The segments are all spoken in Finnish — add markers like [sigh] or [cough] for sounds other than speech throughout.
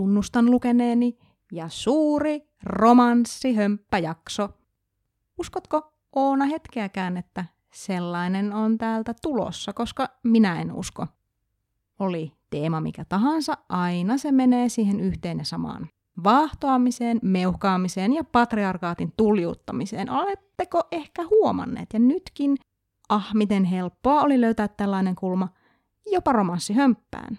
tunnustan lukeneeni, ja suuri romanssihömppäjakso. Uskotko Oona hetkeäkään, että sellainen on täältä tulossa, koska minä en usko. Oli teema mikä tahansa, aina se menee siihen yhteen ja samaan. Vahtoamiseen, meuhkaamiseen ja patriarkaatin tuljuuttamiseen. Oletteko ehkä huomanneet? Ja nytkin, ah miten helppoa oli löytää tällainen kulma jopa romanssihömppään.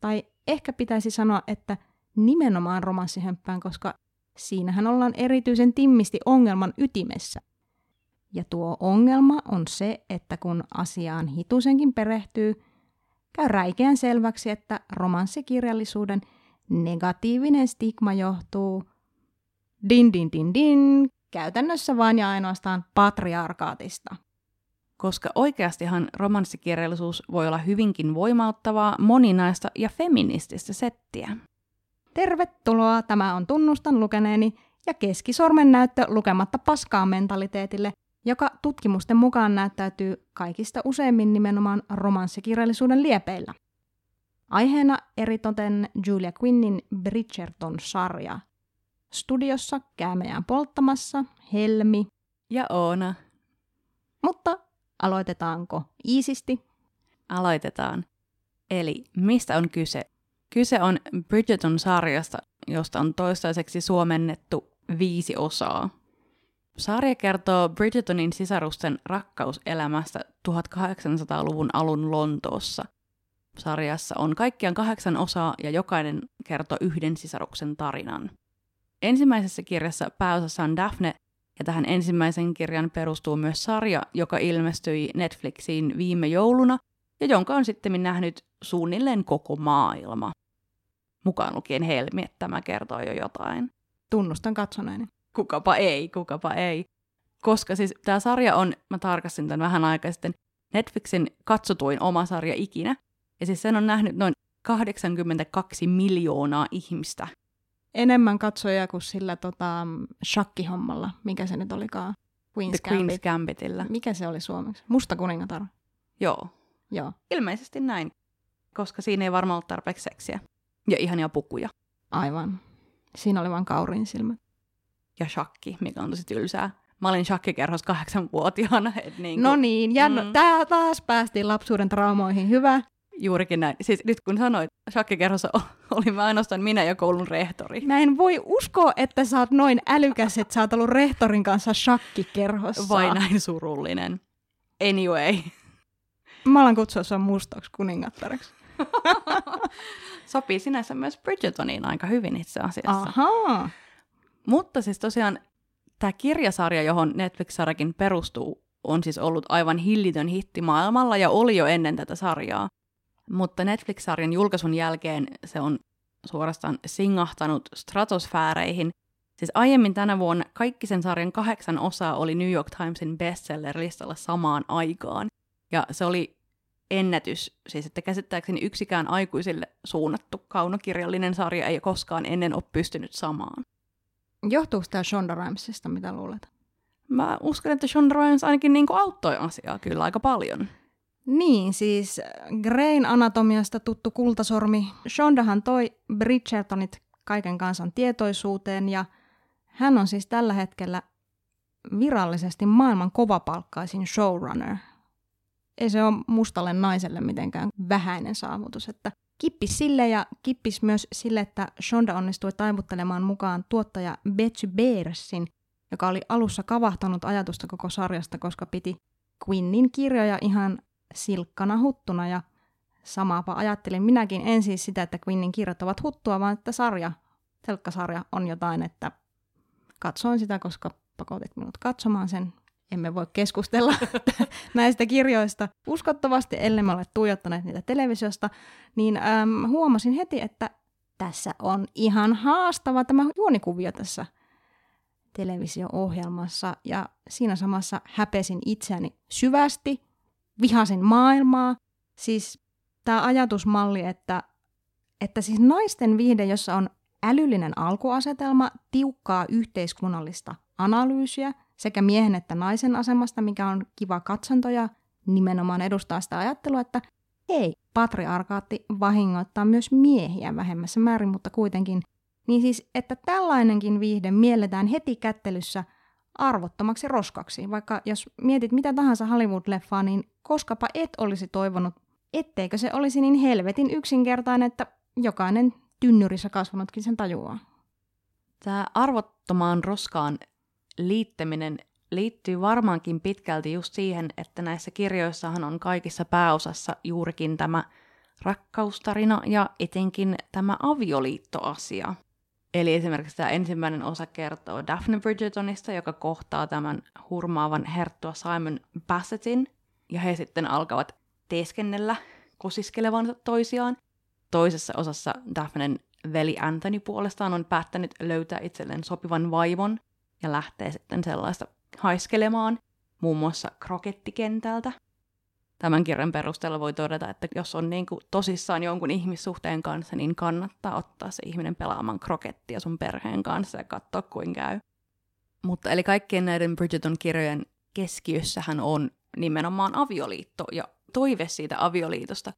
Tai ehkä pitäisi sanoa, että nimenomaan romanssihömppään, koska siinähän ollaan erityisen timmisti ongelman ytimessä. Ja tuo ongelma on se, että kun asiaan hitusenkin perehtyy, käy räikeän selväksi, että romanssikirjallisuuden negatiivinen stigma johtuu din din din din käytännössä vain ja ainoastaan patriarkaatista. Koska oikeastihan romanssikirjallisuus voi olla hyvinkin voimauttavaa, moninaista ja feminististä settiä. Tervetuloa, tämä on Tunnustan lukeneeni ja keskisormen näyttö lukematta paskaa mentaliteetille, joka tutkimusten mukaan näyttäytyy kaikista useimmin nimenomaan romanssikirjallisuuden liepeillä. Aiheena eritoten Julia Quinnin Bridgerton-sarja. Studiossa käymään polttamassa Helmi ja Oona. Mutta aloitetaanko iisisti? Aloitetaan. Eli mistä on kyse? Kyse on Bridgerton-sarjasta, josta on toistaiseksi suomennettu viisi osaa. Sarja kertoo Bridgertonin sisarusten rakkauselämästä 1800-luvun alun Lontoossa. Sarjassa on kaikkiaan kahdeksan osaa ja jokainen kertoo yhden sisaruksen tarinan. Ensimmäisessä kirjassa pääosassa on Daphne, ja tähän ensimmäisen kirjan perustuu myös sarja, joka ilmestyi Netflixiin viime jouluna ja jonka on sitten nähnyt suunnilleen koko maailma. Mukaan lukien Helmi, että tämä kertoo jo jotain. Tunnustan katsoneeni kukapa ei, kukapa ei. Koska siis tämä sarja on, mä tarkastin tämän vähän aikaa sitten, Netflixin katsotuin oma sarja ikinä. Ja siis sen on nähnyt noin 82 miljoonaa ihmistä. Enemmän katsoja kuin sillä tota, shakkihommalla, mikä se nyt olikaan. Queen's The Gambit. Queen's Gambitillä. Mikä se oli suomeksi? Musta kuningatar. Joo. Joo. Ilmeisesti näin, koska siinä ei varmaan ollut tarpeeksi seksiä. Ja ihania pukuja. Aivan. Siinä oli vain kaurin silmät ja shakki, mikä on tosi tylsää. Mä olin shakkikerhossa kahdeksanvuotiaana. niin kuin, no niin, ja mm. tää taas päästiin lapsuuden traumoihin. Hyvä. Juurikin näin. Siis nyt kun sanoit, shakkikerhossa [laughs] olin mä ainoastaan minä ja koulun rehtori. Mä en voi uskoa, että sä oot noin älykäs, että sä oot ollut rehtorin kanssa shakkikerhossa. Vai näin surullinen. Anyway. Mä alan kutsua sua mustaksi kuningattareksi. [laughs] Sopii sinänsä myös Bridgetoniin aika hyvin itse asiassa. Ahaa. Mutta siis tosiaan tämä kirjasarja, johon Netflix-sarjakin perustuu, on siis ollut aivan hillitön hitti maailmalla ja oli jo ennen tätä sarjaa. Mutta Netflix-sarjan julkaisun jälkeen se on suorastaan singahtanut stratosfääreihin. Siis aiemmin tänä vuonna kaikki sen sarjan kahdeksan osaa oli New York Timesin bestseller-listalla samaan aikaan. Ja se oli ennätys, siis että käsittääkseni yksikään aikuisille suunnattu kaunokirjallinen sarja ei koskaan ennen ole pystynyt samaan. Johtuuko tämä Shonda Rhimesista, mitä luulet? Mä uskon, että Shonda Rhimes ainakin niin auttoi asiaa kyllä aika paljon. Niin, siis Grain anatomiasta tuttu kultasormi. Shondahan toi Bridgertonit kaiken kansan tietoisuuteen ja hän on siis tällä hetkellä virallisesti maailman kovapalkkaisin showrunner. Ei se ole mustalle naiselle mitenkään vähäinen saavutus, että Kippis sille ja kippis myös sille, että Shonda onnistui taivuttelemaan mukaan tuottaja Betsy Bearsin, joka oli alussa kavahtanut ajatusta koko sarjasta, koska piti Quinnin kirjoja ihan silkkana huttuna ja samaapa ajattelin minäkin. En siis sitä, että Quinnin kirjat ovat huttua, vaan että sarja, telkkasarja on jotain, että katsoin sitä, koska pakotit minut katsomaan sen. Emme voi keskustella [laughs] näistä kirjoista. Uskottavasti, ellei me ole tuijottaneet niitä televisiosta, niin äm, huomasin heti, että tässä on ihan haastava tämä juonikuvio tässä televisio-ohjelmassa. Ja siinä samassa häpesin itseäni syvästi, vihasin maailmaa. Siis tämä ajatusmalli, että, että siis naisten viihde, jossa on älyllinen alkuasetelma, tiukkaa yhteiskunnallista analyysiä – sekä miehen että naisen asemasta, mikä on kiva katsonto ja nimenomaan edustaa sitä ajattelua, että ei, patriarkaatti vahingoittaa myös miehiä vähemmässä määrin, mutta kuitenkin. Niin siis, että tällainenkin viihde mielletään heti kättelyssä arvottomaksi roskaksi. Vaikka jos mietit mitä tahansa Hollywood-leffaa, niin koskapa et olisi toivonut, etteikö se olisi niin helvetin yksinkertainen, että jokainen tynnyrissä kasvanutkin sen tajuaa. Tämä arvottomaan roskaan liittäminen liittyy varmaankin pitkälti just siihen, että näissä kirjoissahan on kaikissa pääosassa juurikin tämä rakkaustarina ja etenkin tämä avioliittoasia. Eli esimerkiksi tämä ensimmäinen osa kertoo Daphne Bridgertonista, joka kohtaa tämän hurmaavan herttua Simon Bassettin, ja he sitten alkavat teeskennellä kosiskelevansa toisiaan. Toisessa osassa Daphnen veli Anthony puolestaan on päättänyt löytää itselleen sopivan vaivon ja lähtee sitten sellaista haiskelemaan, muun muassa krokettikentältä. Tämän kirjan perusteella voi todeta, että jos on niin kuin tosissaan jonkun ihmissuhteen kanssa, niin kannattaa ottaa se ihminen pelaamaan krokettia sun perheen kanssa ja katsoa, kuin käy. Mutta eli kaikkien näiden Bridgerton-kirjojen keskiössähän on nimenomaan avioliitto ja toive siitä avioliitosta.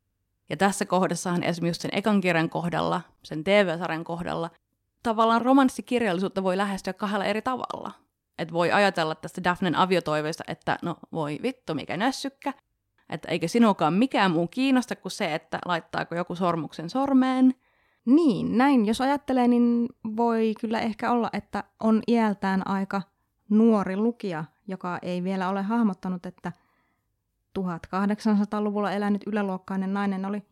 Ja tässä kohdassahan esimerkiksi sen ekan kirjan kohdalla, sen TV-sarjan kohdalla, tavallaan romanssikirjallisuutta voi lähestyä kahdella eri tavalla. Et voi ajatella tästä Daphnen aviotoiveesta, että no voi vittu mikä nössykkä, että eikö sinukaan mikään muu kiinnosta kuin se, että laittaako joku sormuksen sormeen. Niin, näin jos ajattelee, niin voi kyllä ehkä olla, että on iältään aika nuori lukija, joka ei vielä ole hahmottanut, että 1800-luvulla elänyt yläluokkainen nainen oli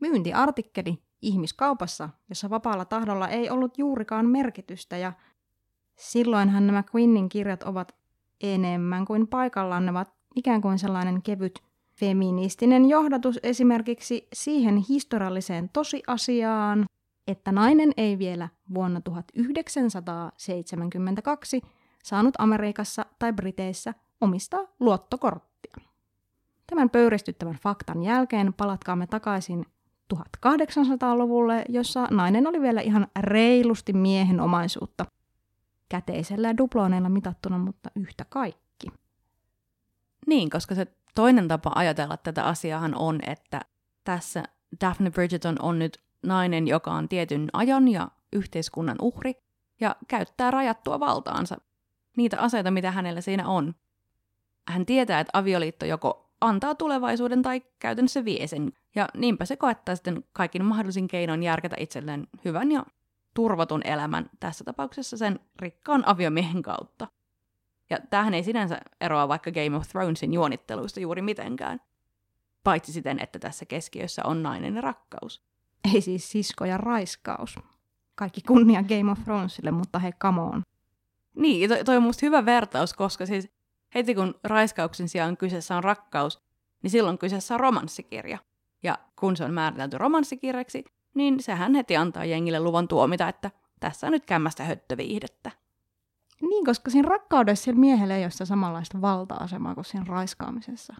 myyntiartikkeli ihmiskaupassa, jossa vapaalla tahdolla ei ollut juurikaan merkitystä ja silloinhan nämä Quinnin kirjat ovat enemmän kuin paikallaan. Ne ovat ikään kuin sellainen kevyt feministinen johdatus esimerkiksi siihen historialliseen tosiasiaan, että nainen ei vielä vuonna 1972 saanut Amerikassa tai Briteissä omistaa luottokorttia. Tämän pöyristyttävän faktan jälkeen palatkaamme takaisin 1800-luvulle, jossa nainen oli vielä ihan reilusti miehen omaisuutta. Käteisellä ja duploneilla mitattuna, mutta yhtä kaikki. Niin, koska se toinen tapa ajatella tätä asiaahan on, että tässä Daphne Bridgerton on nyt nainen, joka on tietyn ajan ja yhteiskunnan uhri ja käyttää rajattua valtaansa. Niitä aseita, mitä hänellä siinä on. Hän tietää, että avioliitto joko antaa tulevaisuuden tai käytännössä vie sen. Ja niinpä se koettaa sitten kaikin mahdollisin keinoin järkätä itselleen hyvän ja turvatun elämän, tässä tapauksessa sen rikkaan aviomiehen kautta. Ja tämähän ei sinänsä eroa vaikka Game of Thronesin juonitteluista juuri mitenkään. Paitsi siten, että tässä keskiössä on nainen ja rakkaus. Ei siis sisko ja raiskaus. Kaikki kunnia Game of Thronesille, mutta hei, come on. Niin, toi, toi on musta hyvä vertaus, koska siis heti kun raiskauksen sijaan kyseessä on rakkaus, niin silloin kyseessä on romanssikirja. Ja kun se on määritelty romanssikirjaksi, niin sehän heti antaa jengille luvan tuomita, että tässä on nyt kämmästä höttöviihdettä. Niin, koska siinä rakkaudessa sillä miehellä ei ole sitä samanlaista valta-asemaa kuin siinä raiskaamisessa.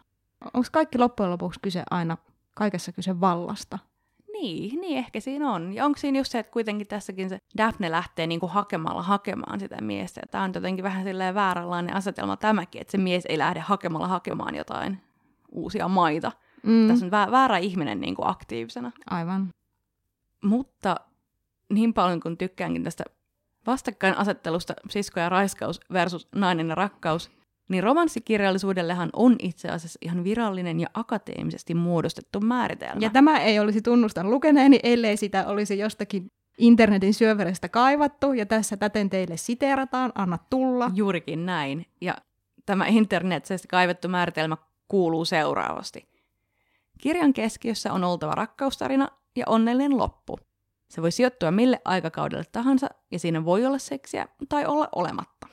Onko kaikki loppujen lopuksi kyse aina, kaikessa kyse vallasta? Niin, niin ehkä siinä on. Ja onko siinä just se, että kuitenkin tässäkin se Daphne lähtee niinku hakemalla hakemaan sitä miestä. Tämä on jotenkin vähän silleen vääränlainen asetelma tämäkin, että se mies ei lähde hakemalla hakemaan jotain uusia maita. Mm. Tässä on väärä ihminen niinku aktiivisena. Aivan. Mutta niin paljon kuin tykkäänkin tästä vastakkainasettelusta sisko ja raiskaus versus nainen ja rakkaus, niin romanssikirjallisuudellehan on itse asiassa ihan virallinen ja akateemisesti muodostettu määritelmä. Ja tämä ei olisi tunnustan lukeneeni, ellei sitä olisi jostakin internetin syöverestä kaivattu, ja tässä täten teille siteerataan, anna tulla. Juurikin näin. Ja tämä internetisesti kaivettu määritelmä kuuluu seuraavasti. Kirjan keskiössä on oltava rakkaustarina ja onnellinen loppu. Se voi sijoittua mille aikakaudelle tahansa, ja siinä voi olla seksiä tai olla olematta.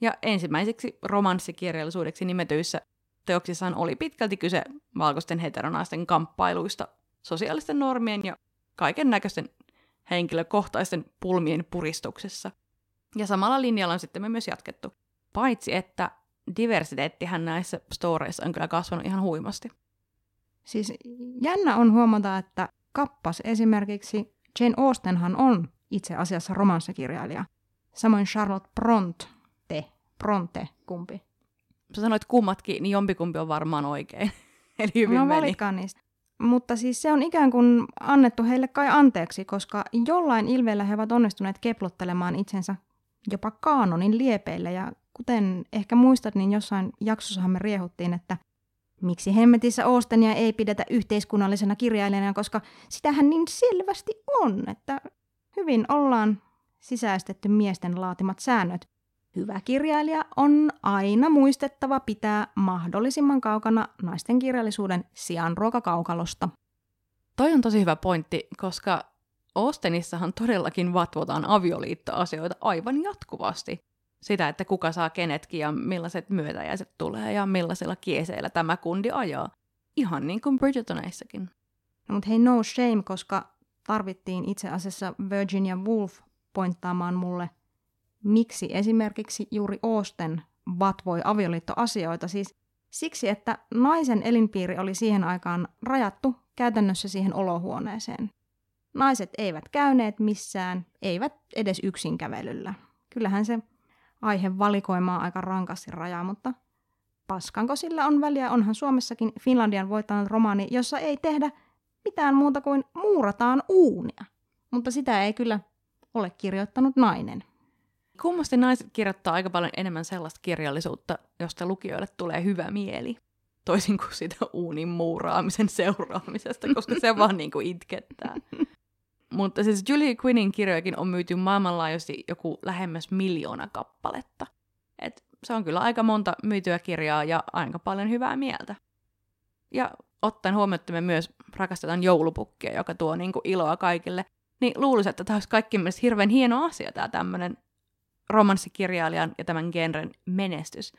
Ja ensimmäiseksi romanssikirjallisuudeksi nimetyissä teoksissaan oli pitkälti kyse valkoisten heteronaisten kamppailuista, sosiaalisten normien ja kaiken näköisten henkilökohtaisten pulmien puristuksessa. Ja samalla linjalla on sitten me myös jatkettu. Paitsi että diversiteettihän näissä storeissa on kyllä kasvanut ihan huimasti. Siis jännä on huomata, että kappas esimerkiksi Jane Austenhan on itse asiassa romanssikirjailija. Samoin Charlotte Bronte, Bronte, kumpi? Sä sanoit kummatkin, niin jompikumpi on varmaan oikein. [laughs] Eli hyvin no, meni. niistä. mutta siis se on ikään kuin annettu heille kai anteeksi, koska jollain ilveellä he ovat onnistuneet keplottelemaan itsensä jopa kaanonin liepeille. Ja kuten ehkä muistat, niin jossain jaksossahan me riehuttiin, että miksi hemmetissä Ostenia ei pidetä yhteiskunnallisena kirjailijana, koska sitähän niin selvästi on, että hyvin ollaan sisäistetty miesten laatimat säännöt. Hyvä kirjailija on aina muistettava pitää mahdollisimman kaukana naisten kirjallisuuden sijaan ruokakaukalosta. Toi on tosi hyvä pointti, koska Ostenissahan todellakin vatvotaan avioliittoasioita aivan jatkuvasti. Sitä, että kuka saa kenetkin ja millaiset myötäjäiset tulee ja millaisilla kieseillä tämä kundi ajaa. Ihan niin kuin Bridgertoneissakin. No, mutta hei, no shame, koska tarvittiin itse asiassa Virginia Woolf pointtaamaan mulle, miksi esimerkiksi juuri Oosten vatvoi avioliittoasioita. Siis siksi, että naisen elinpiiri oli siihen aikaan rajattu käytännössä siihen olohuoneeseen. Naiset eivät käyneet missään, eivät edes yksin kävelyllä. Kyllähän se aihe valikoimaa aika rankasti rajaa, mutta paskanko sillä on väliä? Onhan Suomessakin Finlandian voittanut romaani, jossa ei tehdä mitään muuta kuin muurataan uunia. Mutta sitä ei kyllä ole kirjoittanut nainen. Kummasti naiset kirjoittaa aika paljon enemmän sellaista kirjallisuutta, josta lukijoille tulee hyvä mieli. Toisin kuin sitä uunin muuraamisen seuraamisesta, koska se vaan [laughs] niin kuin itkettää. Mutta siis Julie Quinnin kirjojakin on myyty maailmanlaajuisesti joku lähemmäs miljoona kappaletta. Et se on kyllä aika monta myytyä kirjaa ja aika paljon hyvää mieltä. Ja ottaen huomioon, että me myös rakastetaan joulupukkia, joka tuo niin kuin iloa kaikille, niin luulisin, että tämä olisi kaikki mielestä hirveän hieno asia, tämä tämmöinen romanssikirjailijan ja tämän genren menestys.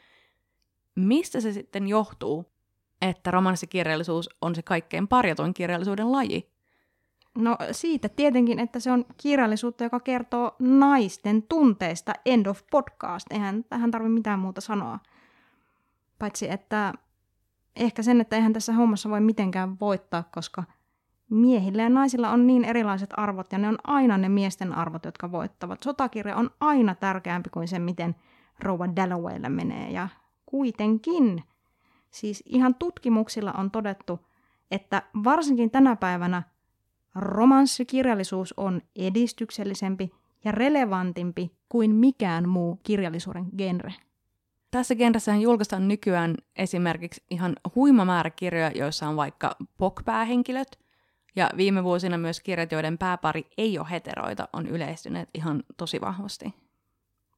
Mistä se sitten johtuu, että romanssikirjallisuus on se kaikkein parjatoin kirjallisuuden laji? No siitä tietenkin, että se on kirjallisuutta, joka kertoo naisten tunteista. End of podcast. Eihän tähän tarvitse mitään muuta sanoa. Paitsi että ehkä sen, että eihän tässä hommassa voi mitenkään voittaa, koska miehillä ja naisilla on niin erilaiset arvot ja ne on aina ne miesten arvot, jotka voittavat. Sotakirja on aina tärkeämpi kuin se, miten rouva Dallowaylla menee ja kuitenkin. Siis ihan tutkimuksilla on todettu, että varsinkin tänä päivänä romanssikirjallisuus on edistyksellisempi ja relevantimpi kuin mikään muu kirjallisuuden genre. Tässä genressähän julkaistaan nykyään esimerkiksi ihan huima määrä kirjoja, joissa on vaikka pokpäähenkilöt, ja viime vuosina myös kirjat, joiden pääpari ei ole heteroita, on yleistyneet ihan tosi vahvasti.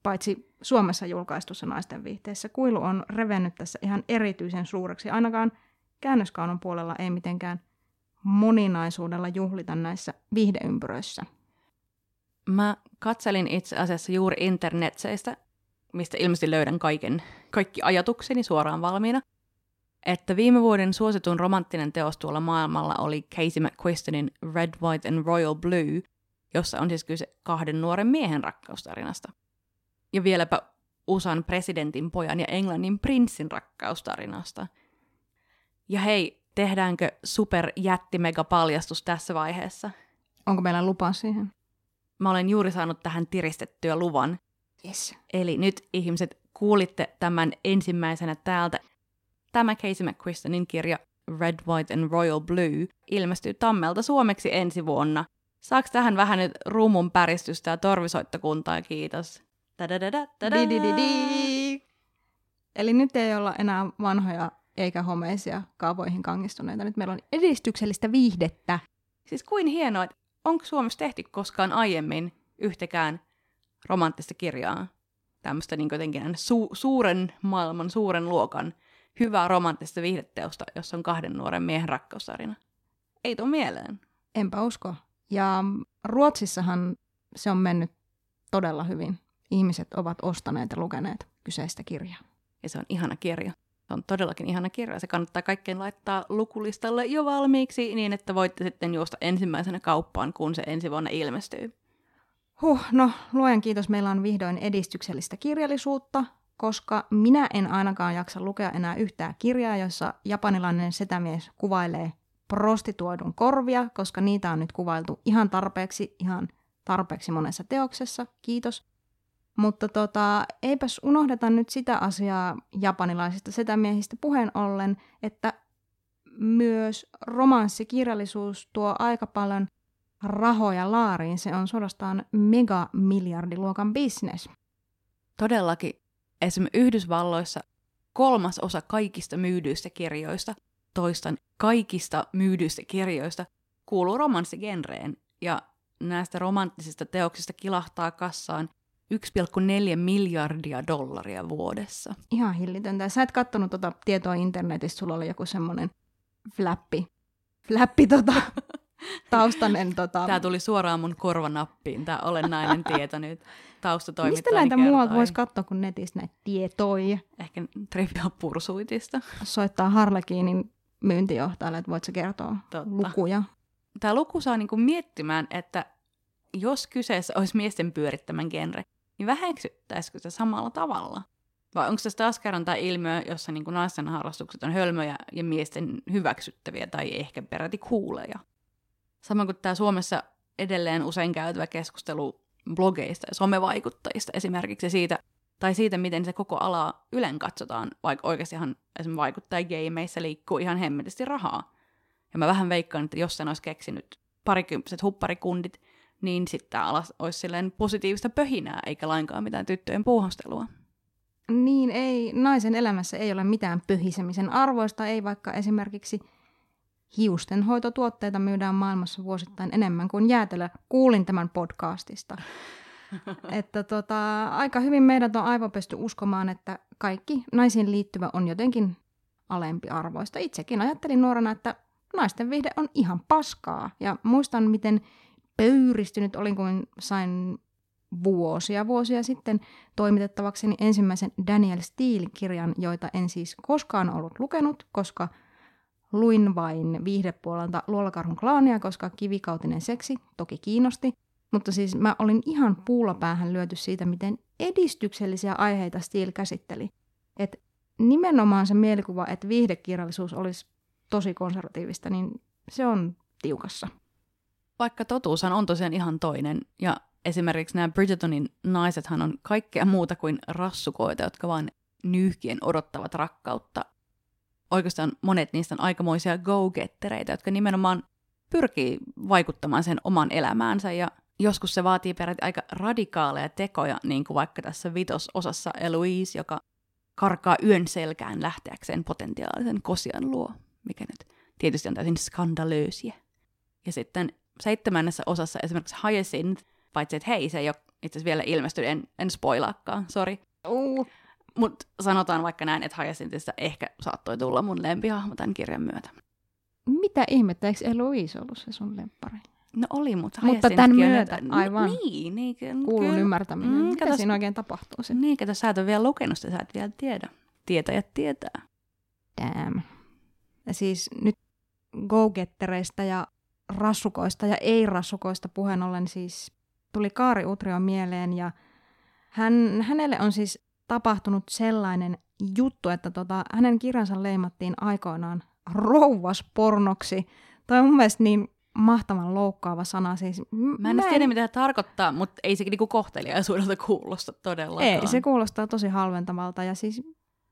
Paitsi Suomessa julkaistussa naisten viihteessä, kuilu on revennyt tässä ihan erityisen suureksi. Ainakaan käännöskaunon puolella ei mitenkään moninaisuudella juhlita näissä viihdeympyröissä. Mä katselin itse asiassa juuri internetseistä mistä ilmeisesti löydän kaiken, kaikki ajatukseni suoraan valmiina, että viime vuoden suositun romanttinen teos tuolla maailmalla oli Casey McQuistonin Red, White and Royal Blue, jossa on siis kyse kahden nuoren miehen rakkaustarinasta. Ja vieläpä USAn presidentin pojan ja Englannin prinssin rakkaustarinasta. Ja hei, tehdäänkö super mega paljastus tässä vaiheessa? Onko meillä lupa siihen? Mä olen juuri saanut tähän tiristettyä luvan, Yes. Eli nyt ihmiset kuulitte tämän ensimmäisenä täältä. Tämä Casey McQuistonin kirja Red, White and Royal Blue ilmestyy Tammelta suomeksi ensi vuonna. Saaks tähän vähän nyt ruumun päristystä ja torvisoittokuntaa, kiitos. Eli nyt ei olla enää vanhoja eikä homeisia kaavoihin kangistuneita. Nyt meillä on edistyksellistä viihdettä. Siis kuin hienoa, että onko Suomessa tehty koskaan aiemmin yhtäkään romanttista kirjaa, tämmöistä niin jotenkin su- suuren maailman, suuren luokan hyvää romanttista viihdeteosta, jossa on kahden nuoren miehen rakkaustarina. Ei tuo mieleen. Enpä usko. Ja Ruotsissahan se on mennyt todella hyvin. Ihmiset ovat ostaneet ja lukeneet kyseistä kirjaa. Ja se on ihana kirja. On todellakin ihana kirja. Se kannattaa kaikkeen laittaa lukulistalle jo valmiiksi niin, että voitte sitten juosta ensimmäisenä kauppaan, kun se ensi vuonna ilmestyy. Huh, no luojan kiitos, meillä on vihdoin edistyksellistä kirjallisuutta, koska minä en ainakaan jaksa lukea enää yhtään kirjaa, jossa japanilainen setämies kuvailee prostituoidun korvia, koska niitä on nyt kuvailtu ihan tarpeeksi, ihan tarpeeksi monessa teoksessa, kiitos. Mutta tota, eipäs unohdeta nyt sitä asiaa japanilaisista setämiehistä puheen ollen, että myös romanssikirjallisuus tuo aika paljon rahoja laariin. Se on suorastaan megamiljardiluokan bisnes. Todellakin. Esimerkiksi Yhdysvalloissa kolmas osa kaikista myydyistä kirjoista, toistan kaikista myydyistä kirjoista, kuuluu romanssigenreen. Ja näistä romanttisista teoksista kilahtaa kassaan 1,4 miljardia dollaria vuodessa. Ihan hillitöntä. Sä et kattonut tuota tietoa internetistä, sulla oli joku semmoinen flappi, flappi tota, [laughs] taustanen. Tota... Tämä tuli suoraan mun korvanappiin, tämä olennainen tieto nyt. Mistä näitä muualta voisi katsoa kuin netistä näitä tietoja? Ehkä Trivia Pursuitista. Soittaa Harlekiinin myyntijohtajalle, että voit sä kertoa Totta. lukuja. Tämä luku saa niinku miettimään, että jos kyseessä olisi miesten pyörittämän genre, niin väheksyttäisikö se samalla tavalla? Vai onko se taas kerran tämä ilmiö, jossa niin naisten harrastukset on hölmöjä ja miesten hyväksyttäviä tai ehkä peräti kuuleja? Samoin kuin tämä Suomessa edelleen usein käytävä keskustelu blogeista ja somevaikuttajista esimerkiksi siitä, tai siitä, miten se koko ala ylen katsotaan, vaikka oikeastihan esimerkiksi vaikuttajageimeissa liikkuu ihan hemmetisti rahaa. Ja mä vähän veikkaan, että jos sen olisi keksinyt parikymppiset hupparikundit, niin sitten tämä ala olisi silleen positiivista pöhinää, eikä lainkaan mitään tyttöjen puuhastelua. Niin, ei, naisen elämässä ei ole mitään pöhisemisen arvoista, ei vaikka esimerkiksi hiustenhoitotuotteita myydään maailmassa vuosittain enemmän kuin jäätelö. Kuulin tämän podcastista. [laughs] että tota, aika hyvin meidät on aivopesty uskomaan, että kaikki naisiin liittyvä on jotenkin alempi arvoista. Itsekin ajattelin nuorena, että naisten vihde on ihan paskaa. Ja muistan, miten pöyristynyt olin, kun sain vuosia vuosia sitten toimitettavakseni ensimmäisen Daniel Steele-kirjan, joita en siis koskaan ollut lukenut, koska luin vain viihdepuolelta Luolakarhun klaania, koska kivikautinen seksi toki kiinnosti. Mutta siis mä olin ihan puulapäähän lyöty siitä, miten edistyksellisiä aiheita Steele käsitteli. Et nimenomaan se mielikuva, että viihdekirjallisuus olisi tosi konservatiivista, niin se on tiukassa. Vaikka totuushan on tosiaan ihan toinen, ja esimerkiksi nämä Bridgertonin naisethan on kaikkea muuta kuin rassukoita, jotka vain nyyhkien odottavat rakkautta. Oikeastaan monet niistä on aikamoisia go-gettereitä, jotka nimenomaan pyrkii vaikuttamaan sen oman elämäänsä ja joskus se vaatii peräti aika radikaaleja tekoja, niin kuin vaikka tässä vitososassa Eloise, joka karkaa yön selkään lähteäkseen potentiaalisen kosian luo, mikä nyt tietysti on täysin skandalöösiä. Ja sitten seitsemännessä osassa esimerkiksi Hyacinth, paitsi että hei, se ei ole itse asiassa vielä ilmestynyt, en, en spoilaakaan, sori. Uh. Mutta sanotaan vaikka näin, että Hyacinthista ehkä saattoi tulla mun lempihahmo tämän kirjan myötä. Mitä ihmettä, eikö Eloise ollut se sun lemppari? No oli, mutta Mutta tämän myötä, nyt, aivan. Niin, niin Kuulun kyllä. ymmärtäminen. Mm, Mitä siinä oikein tapahtuu sitten? Niin, kato, sä et ole vielä lukenut sitä, sä et vielä tiedä. Tietäjät tietää. Damn. Ja siis nyt go-gettereistä ja rassukoista ja ei-rassukoista puheen ollen siis tuli Kaari Utrio mieleen ja hän, hänelle on siis tapahtunut sellainen juttu, että tota, hänen kirjansa leimattiin aikoinaan rouvaspornoksi. Toi on mun mielestä niin mahtavan loukkaava sana. Siis, mä en, tiedä, mitä se tarkoittaa, mutta ei se niinku kohteliaisuudelta kuulosta todellakaan. Ei, se kuulostaa tosi halventavalta ja siis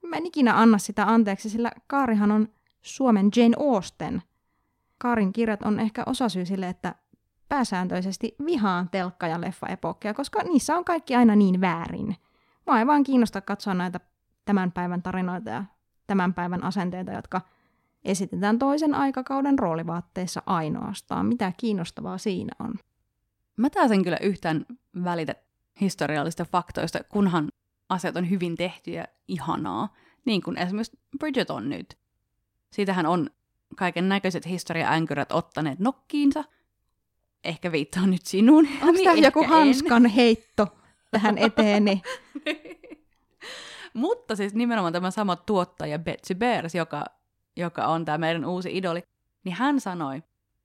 mä en ikinä anna sitä anteeksi, sillä Kaarihan on Suomen Jane Austen. Kaarin kirjat on ehkä osasyy sille, että pääsääntöisesti vihaan telkka- ja leffaepokkeja, koska niissä on kaikki aina niin väärin. Mua ei vaan kiinnosta katsoa näitä tämän päivän tarinoita ja tämän päivän asenteita, jotka esitetään toisen aikakauden roolivaatteissa ainoastaan. Mitä kiinnostavaa siinä on? Mä taas kyllä yhtään välitä historiallista faktoista, kunhan asiat on hyvin tehty ja ihanaa, niin kuin esimerkiksi Bridget on nyt. Siitähän on kaiken näköiset historiaänkyrät ottaneet nokkiinsa. Ehkä viittaa nyt sinuun. Onko niin tämä joku hanskan en. heitto tähän [laughs] eteeni? [laughs] Mutta siis nimenomaan tämä sama tuottaja Betsy Bears, joka, joka on tämä meidän uusi idoli, niin hän sanoi,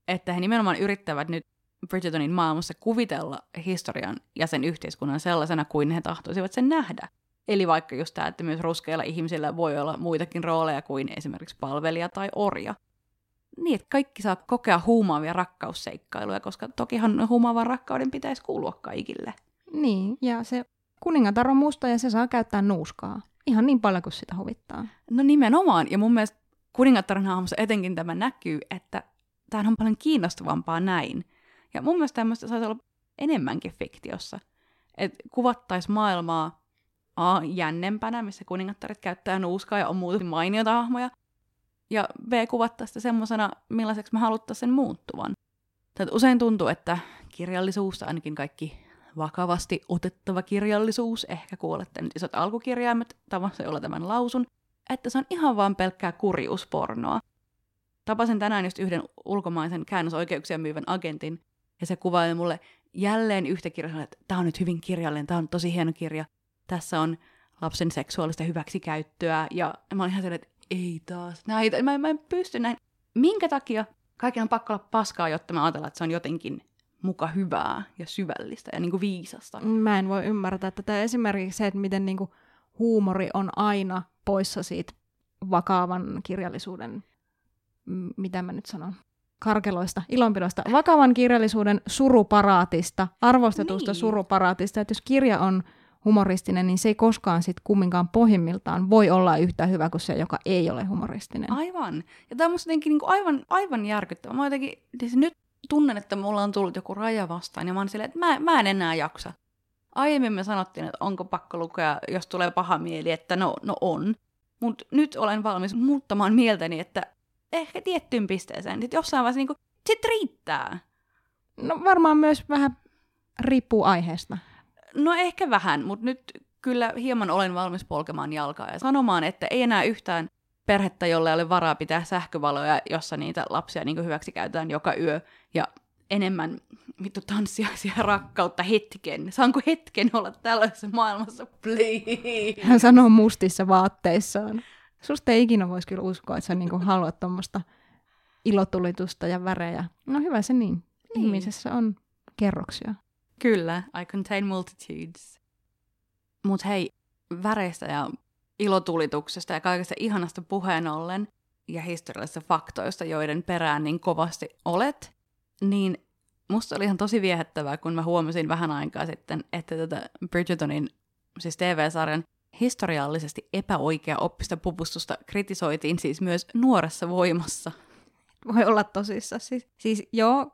että he nimenomaan yrittävät nyt Bridgertonin maailmassa kuvitella historian ja sen yhteiskunnan sellaisena kuin he tahtoisivat sen nähdä. Eli vaikka just tämä, että myös ruskeilla ihmisillä voi olla muitakin rooleja kuin esimerkiksi palvelija tai orja niin, että kaikki saa kokea huumaavia rakkausseikkailuja, koska tokihan huumaavan rakkauden pitäisi kuulua kaikille. Niin, ja se kuningatar on musta ja se saa käyttää nuuskaa. Ihan niin paljon kuin sitä huvittaa. No nimenomaan, ja mun mielestä kuningattaren hahmossa etenkin tämä näkyy, että tämä on paljon kiinnostavampaa näin. Ja mun mielestä tämmöistä saisi olla enemmänkin fiktiossa. Että kuvattaisiin maailmaa A, jännempänä, missä kuningattaret käyttää nuuskaa ja on muuta mainiota hahmoja. Ja B, kuvattaisiin sitä semmoisena, millaiseksi me haluttaisiin sen muuttuvan. Tätä usein tuntuu, että kirjallisuus, ainakin kaikki vakavasti otettava kirjallisuus, ehkä kuulette nyt isot alkukirjaimet tavassa, jolla tämän lausun, että se on ihan vaan pelkkää kurjuuspornoa. Tapasin tänään just yhden ulkomaisen käännösoikeuksia myyvän agentin, ja se kuvaili mulle jälleen yhtä kirjaa, että tämä on nyt hyvin kirjallinen, tämä on tosi hieno kirja, tässä on lapsen seksuaalista hyväksikäyttöä, ja mä olin ihan sellainen, että ei taas näitä, mä, mä en pysty näin. Minkä takia kaiken on pakko olla paskaa, jotta mä ajatellaan, että se on jotenkin muka hyvää ja syvällistä ja niin kuin viisasta. Mä en voi ymmärtää tätä. Esimerkiksi se, että miten niin kuin huumori on aina poissa siitä vakavan kirjallisuuden, mitä mä nyt sanon, karkeloista, ilonpidosta, vakavan kirjallisuuden suruparaatista, arvostetusta niin. suruparaatista, että jos kirja on humoristinen, niin se ei koskaan sit kumminkaan pohjimmiltaan voi olla yhtä hyvä kuin se, joka ei ole humoristinen. Aivan. Ja tämä on musta jotenkin niinku aivan, aivan järkyttävää. Mä jotenkin, siis nyt tunnen, että mulla on tullut joku raja vastaan, ja mä oon silleen, että mä, mä en enää jaksa. Aiemmin me sanottiin, että onko pakko lukea, jos tulee paha mieli, että no, no on. Mutta nyt olen valmis muuttamaan mieltäni, että ehkä tiettyyn pisteeseen. Sitten jossain vaiheessa niin sit riittää. No varmaan myös vähän riippuu aiheesta. No ehkä vähän, mutta nyt kyllä hieman olen valmis polkemaan jalkaa ja sanomaan, että ei enää yhtään perhettä, jolle ei ole varaa pitää sähkövaloja, jossa niitä lapsia niin hyväksi käytetään joka yö, ja enemmän vittu tanssiaisia [laughs] rakkautta hetken. Saanko hetken olla tällaisessa maailmassa, please? Hän sanoo mustissa vaatteissaan. Susta ei ikinä voisi kyllä uskoa, että sä niinku haluat tuommoista ilotulitusta ja värejä. No hyvä se niin. niin. Ihmisessä on kerroksia. Kyllä, I contain multitudes. Mut hei, väreistä ja ilotulituksesta ja kaikesta ihanasta puheen ollen ja historiallisista faktoista, joiden perään niin kovasti olet, niin musta oli ihan tosi viehättävää, kun mä huomasin vähän aikaa sitten, että tätä Bridgertonin, siis TV-sarjan historiallisesti epäoikea oppista pupustusta kritisoitiin siis myös nuoressa voimassa. Voi olla tosissa. Siis, siis joo,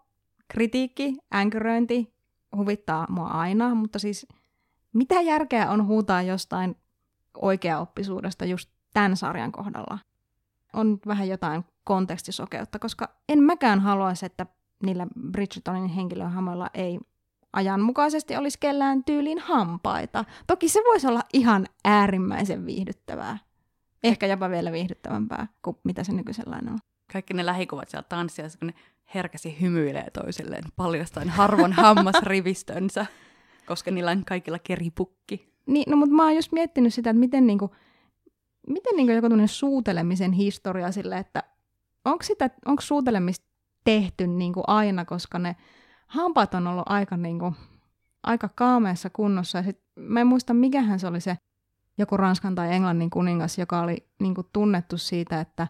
kritiikki, änkyröinti huvittaa mua aina, mutta siis mitä järkeä on huutaa jostain oikeaoppisuudesta just tämän sarjan kohdalla? On vähän jotain kontekstisokeutta, koska en mäkään haluaisi, että niillä Bridgertonin henkilöhamoilla ei ajanmukaisesti olisi kellään tyyliin hampaita. Toki se voisi olla ihan äärimmäisen viihdyttävää. Ehkä jopa vielä viihdyttävämpää kuin mitä se nykyisellään on. Kaikki ne lähikuvat siellä tanssiassa, kun ne herkäsi hymyilee toisilleen paljastaen harvon [laughs] hammasrivistönsä, koska niillä on kaikilla keripukki. Niin, no mutta mä oon just miettinyt sitä, että miten, niinku, miten niinku joku suutelemisen historia sille, että onko, sitä, onko suutelemista tehty niinku aina, koska ne hampaat on ollut aika, niinku, aika kaameessa kunnossa. Ja sit, mä en muista, mikähän se oli se joku Ranskan tai Englannin kuningas, joka oli niinku tunnettu siitä, että,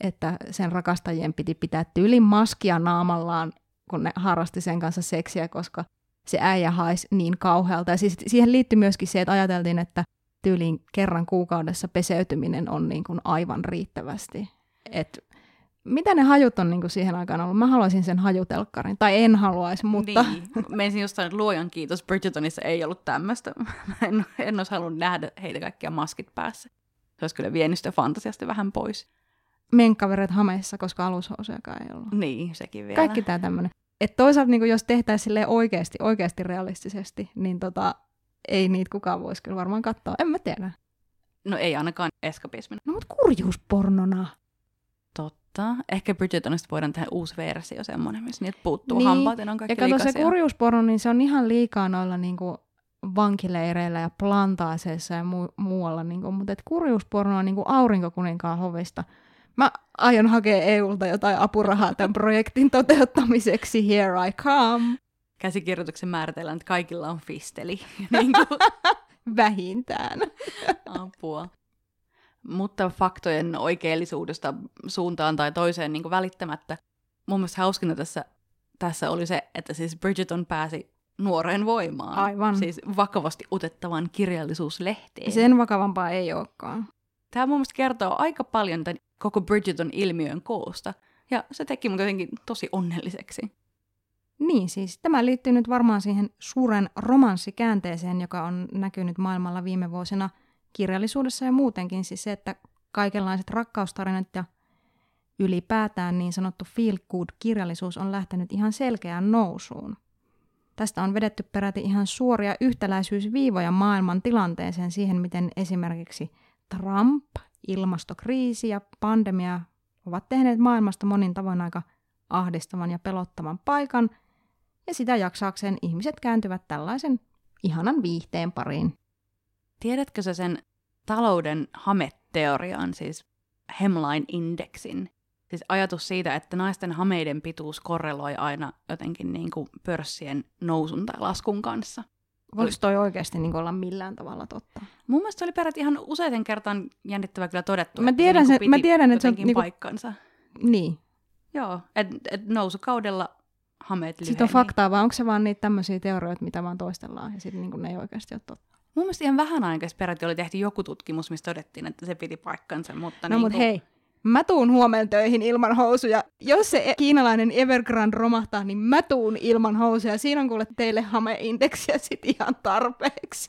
että sen rakastajien piti pitää tyylin maskia naamallaan, kun ne harrasti sen kanssa seksiä, koska se äijä haisi niin kauhealta. Ja siis siihen liittyy myöskin se, että ajateltiin, että tyyliin kerran kuukaudessa peseytyminen on niin kuin aivan riittävästi. Et mitä ne hajut on niin kuin siihen aikaan ollut? Mä haluaisin sen hajutelkkarin, tai en haluaisi, mutta... Niin, menisin jostain, että luojan kiitos, Bridgertonissa ei ollut tämmöistä. en, en olisi halunnut nähdä heitä kaikkia maskit päässä. Se olisi kyllä vienyt sitä fantasiasta vähän pois. Menkkavereet hameissa, koska alushousujakaan ei ollut. Niin, sekin vielä. Kaikki tämä tämmöinen. Että toisaalta niin jos tehtäisiin oikeasti, oikeasti realistisesti, niin tota, ei niitä kukaan voisi kyllä varmaan katsoa. En mä tiedä. No ei ainakaan eskapismin. No mutta kurjuuspornona. Totta. Ehkä Bridgertonista voidaan tehdä uusi versio semmoinen, missä niitä puuttuu niin. hampaat ja on kaikki Ja kato se kurjuusporno, niin se on ihan liikaa noilla niinku vankileireillä ja plantaaseissa ja mu- muualla. Niinku, mutta kurjuusporno on niinku aurinkokuninkaan hovista – Mä aion hakea EUlta jotain apurahaa tämän projektin toteuttamiseksi. Here I come. Käsikirjoituksen määritellään, että kaikilla on fisteli. [laughs] niin kuin... [laughs] Vähintään. Apua. Mutta faktojen oikeellisuudesta suuntaan tai toiseen niin kuin välittämättä. Mun mielestä hauskinta tässä, tässä oli se, että siis Bridgeton pääsi nuoreen voimaan. Aivan. Siis vakavasti otettavan kirjallisuuslehteen. Sen vakavampaa ei olekaan. Tämä mun mielestä kertoo aika paljon tämän koko Bridgeton ilmiön koosta, ja se teki mut jotenkin tosi onnelliseksi. Niin siis, tämä liittyy nyt varmaan siihen suuren romanssikäänteeseen, joka on näkynyt maailmalla viime vuosina kirjallisuudessa ja muutenkin. Siis se, että kaikenlaiset rakkaustarinat ja ylipäätään niin sanottu feel good kirjallisuus on lähtenyt ihan selkeään nousuun. Tästä on vedetty peräti ihan suoria yhtäläisyysviivoja maailman tilanteeseen siihen, miten esimerkiksi Trump, ilmastokriisi ja pandemia ovat tehneet maailmasta monin tavoin aika ahdistavan ja pelottavan paikan, ja sitä jaksaakseen ihmiset kääntyvät tällaisen ihanan viihteen pariin. Tiedätkö sä sen talouden hameteorian, siis hemline-indeksin? Siis ajatus siitä, että naisten hameiden pituus korreloi aina jotenkin niin kuin pörssien nousun tai laskun kanssa. Voiko toi oikeasti niin olla millään tavalla totta? Mun mielestä se oli peräti ihan useiten kertaan jännittävä kyllä todettu. Mä tiedän, että se, mä tiedän että se on niin kuin... paikkansa. Niin. Joo, että et nousukaudella hameet lyheni. Sitten on faktaa, vai onko se vaan niitä tämmöisiä teorioita, mitä vaan toistellaan, ja sitten niin ne ei oikeasti ole totta? Mun mielestä ihan vähän aikaisemmin peräti oli tehty joku tutkimus, missä todettiin, että se piti paikkansa. Mutta no niin mutta hei, mä tuun huomenna töihin ilman housuja. Jos se kiinalainen Evergrande romahtaa, niin mä tuun ilman housuja. Siinä on kuule teille hameindeksiä sit ihan tarpeeksi.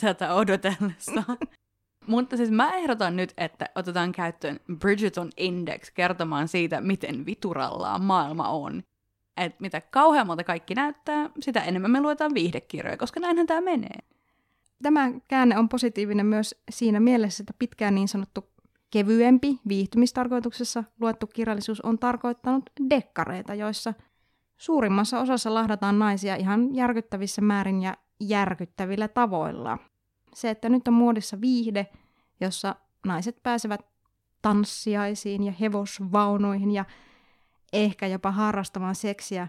Tätä odotellessa. [laughs] Mutta siis mä ehdotan nyt, että otetaan käyttöön Bridgeton Index kertomaan siitä, miten viturallaan maailma on. Et mitä kauheammalta kaikki näyttää, sitä enemmän me luetaan viihdekirjoja, koska näinhän tämä menee. Tämä käänne on positiivinen myös siinä mielessä, että pitkään niin sanottu kevyempi viihtymistarkoituksessa luettu kirjallisuus on tarkoittanut dekkareita, joissa suurimmassa osassa lahdataan naisia ihan järkyttävissä määrin ja järkyttävillä tavoilla. Se, että nyt on muodissa viihde, jossa naiset pääsevät tanssiaisiin ja hevosvaunuihin ja ehkä jopa harrastamaan seksiä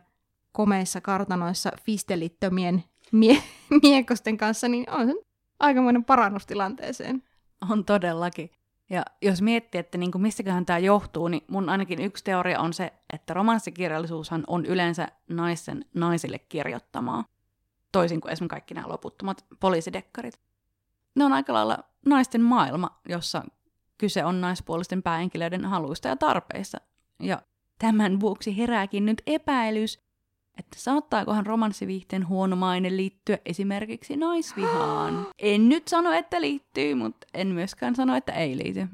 komeissa kartanoissa fistelittömien mie- [laughs] miekosten kanssa, niin on se aikamoinen parannus tilanteeseen. On todellakin. Ja jos miettii, että niin kuin mistäköhän tämä johtuu, niin mun ainakin yksi teoria on se, että romanssikirjallisuushan on yleensä naisen naisille kirjoittamaa. Toisin kuin esimerkiksi kaikki nämä loputtomat poliisidekkarit. Ne on aika lailla naisten maailma, jossa kyse on naispuolisten päähenkilöiden haluista ja tarpeista. Ja tämän vuoksi herääkin nyt epäilys, että saattaakohan romanssiviihteen huono maine liittyä esimerkiksi naisvihaan. En nyt sano, että liittyy, mutta en myöskään sano, että ei liity.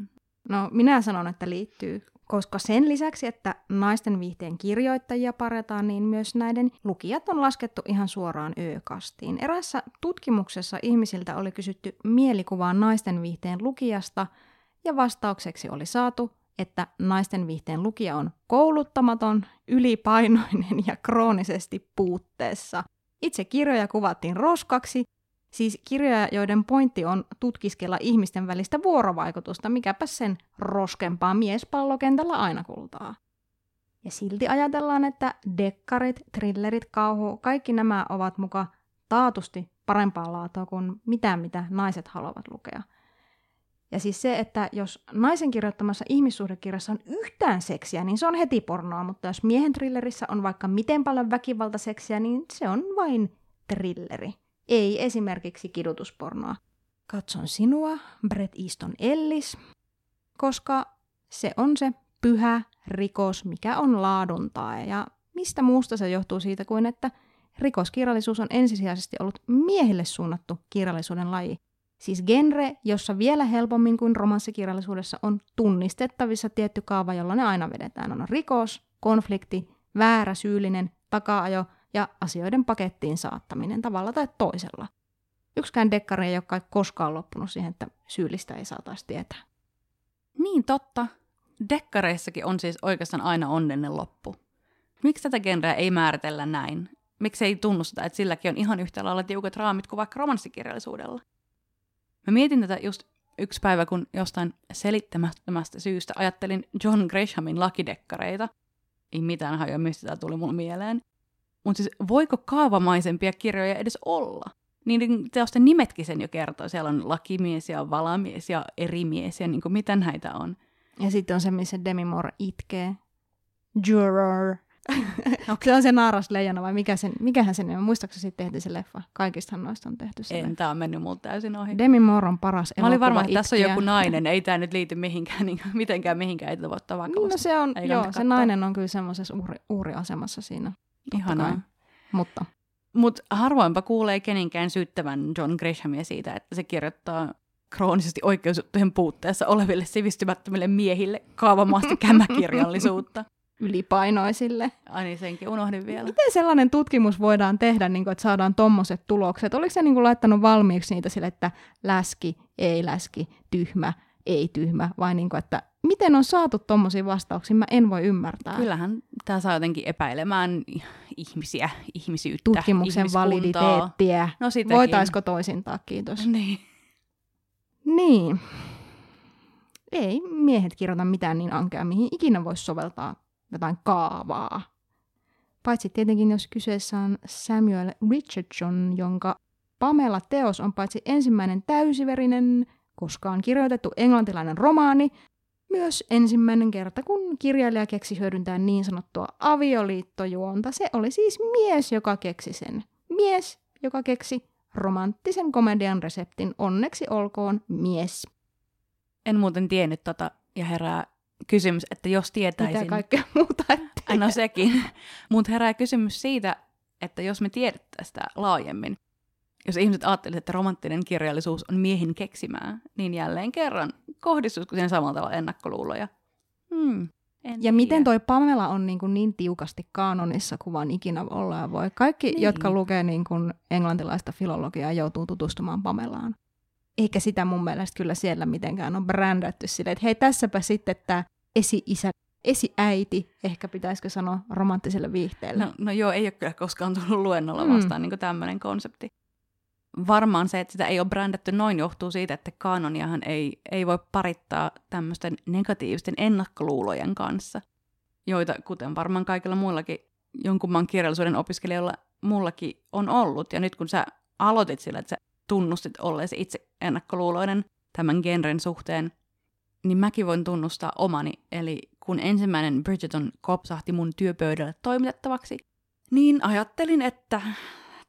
No, minä sanon, että liittyy, koska sen lisäksi, että naisten viihteen kirjoittajia paretaan, niin myös näiden lukijat on laskettu ihan suoraan ö-kastiin. Erässä tutkimuksessa ihmisiltä oli kysytty mielikuvaa naisten viihteen lukijasta, ja vastaukseksi oli saatu että naisten viihteen lukija on kouluttamaton, ylipainoinen ja kroonisesti puutteessa. Itse kirjoja kuvattiin roskaksi, siis kirjoja, joiden pointti on tutkiskella ihmisten välistä vuorovaikutusta, mikäpä sen roskempaa miespallokentällä aina kultaa. Ja silti ajatellaan, että dekkarit, thrillerit, kauhu, kaikki nämä ovat muka taatusti parempaa laatua kuin mitä, mitä naiset haluavat lukea – ja siis se, että jos naisen kirjoittamassa ihmissuhdekirjassa on yhtään seksiä, niin se on heti pornoa, mutta jos miehen trillerissä on vaikka miten paljon väkivaltaseksiä, niin se on vain trilleri. Ei esimerkiksi kidutuspornoa. Katson sinua, Brett Easton Ellis, koska se on se pyhä rikos, mikä on laaduntaa. Ja mistä muusta se johtuu siitä kuin, että rikoskirjallisuus on ensisijaisesti ollut miehille suunnattu kirjallisuuden laji. Siis genre, jossa vielä helpommin kuin romanssikirjallisuudessa on tunnistettavissa tietty kaava, jolla ne aina vedetään. On rikos, konflikti, väärä syyllinen, takaajo ja asioiden pakettiin saattaminen tavalla tai toisella. Yksikään dekkari ei ole koskaan loppunut siihen, että syyllistä ei saataisi tietää. Niin totta. Dekkareissakin on siis oikeastaan aina onnellinen loppu. Miksi tätä genreä ei määritellä näin? Miksi ei tunnusta, että silläkin on ihan yhtä lailla tiukat raamit kuin vaikka romanssikirjallisuudella? Mä mietin tätä just yksi päivä, kun jostain selittämättömästä syystä ajattelin John Greshamin lakidekkareita. Ei mitään hajoa, mistä tämä tuli mulle mieleen. Mutta siis voiko kaavamaisempia kirjoja edes olla? Niiden teosten nimetkin sen jo kertoo. Siellä on lakimies ja valamies ja erimies ja niin kuin mitä näitä on. Ja sitten on se, missä Demi Moore itkee. Juror. [laughs] Okay. se on se naarasleijona vai mikä sen, mikähän sen on? Muistaakseni sitten tehtiin se leffa? Kaikistahan noista on tehty se En, tämä on mennyt multa täysin ohi. Demi Moore on paras Mä olin varma, että tässä on joku nainen, ei tämä nyt liity mihinkään, [laughs] niin, mitenkään mihinkään, ei tätä voi ottaa vakavasti. No se on, ei joo, se nainen on kyllä semmoisessa uhri, uhriasemassa siinä. Ihanaa. Mutta. Mutta harvoinpa kuulee kenenkään syyttävän John Grishamia siitä, että se kirjoittaa kroonisesti oikeusjuttujen puutteessa oleville sivistymättömille miehille kaavamaasta [laughs] kämäkirjallisuutta. Ylipainoisille. Ai niin, senkin unohdin vielä. Miten sellainen tutkimus voidaan tehdä, niin kuin, että saadaan tommoset tulokset? Oliko se niin kuin, laittanut valmiiksi niitä sille, että läski, ei läski, tyhmä, ei tyhmä, vai niin kuin, että miten on saatu tommosia vastauksia? Mä en voi ymmärtää. Kyllähän tämä saa jotenkin epäilemään ihmisiä, ihmisyyttä, Tutkimuksen validiteettiä. No Voitaisiko toisintaa, kiitos. Niin. Niin. Ei miehet kirjoita mitään niin ankea, mihin ikinä voisi soveltaa jotain kaavaa. Paitsi tietenkin, jos kyseessä on Samuel Richardson, jonka Pamela-teos on paitsi ensimmäinen täysiverinen, koskaan kirjoitettu englantilainen romaani, myös ensimmäinen kerta, kun kirjailija keksi hyödyntää niin sanottua avioliittojuonta. Se oli siis mies, joka keksi sen. Mies, joka keksi romanttisen komedian reseptin onneksi olkoon mies. En muuten tiennyt tota ja herää kysymys, että jos tietäisin... Mitä kaikkea muuta et No sekin. Mutta herää kysymys siitä, että jos me tiedettäisiin sitä laajemmin, jos ihmiset ajattelivat, että romanttinen kirjallisuus on miehin keksimää, niin jälleen kerran kohdistuisiko siihen samalla tavalla ennakkoluuloja? Hmm, en ja tiedä. miten toi Pamela on niin, kuin niin tiukasti kaanonissa kuin vaan ikinä ollaan voi. Kaikki, niin. jotka lukee niin kuin englantilaista filologiaa, joutuu tutustumaan Pamelaan. Eikä sitä mun mielestä kyllä siellä mitenkään on brändätty silleen, että hei tässäpä sitten tämä esi-isä, esi-äiti, ehkä pitäisikö sanoa romanttiselle viihteelle. No, no joo, ei ole kyllä koskaan tullut luennolla vastaan mm. niin tämmöinen konsepti varmaan se, että sitä ei ole brändätty noin, johtuu siitä, että kanoniahan ei, ei voi parittaa tämmöisten negatiivisten ennakkoluulojen kanssa, joita kuten varmaan kaikilla muillakin jonkunmaan kirjallisuuden opiskelijoilla mullakin on ollut. Ja nyt kun sä aloitit sillä, että sä tunnustit olleesi itse ennakkoluuloinen tämän genren suhteen, niin mäkin voin tunnustaa omani. Eli kun ensimmäinen Bridgeton kopsahti mun työpöydälle toimitettavaksi, niin ajattelin, että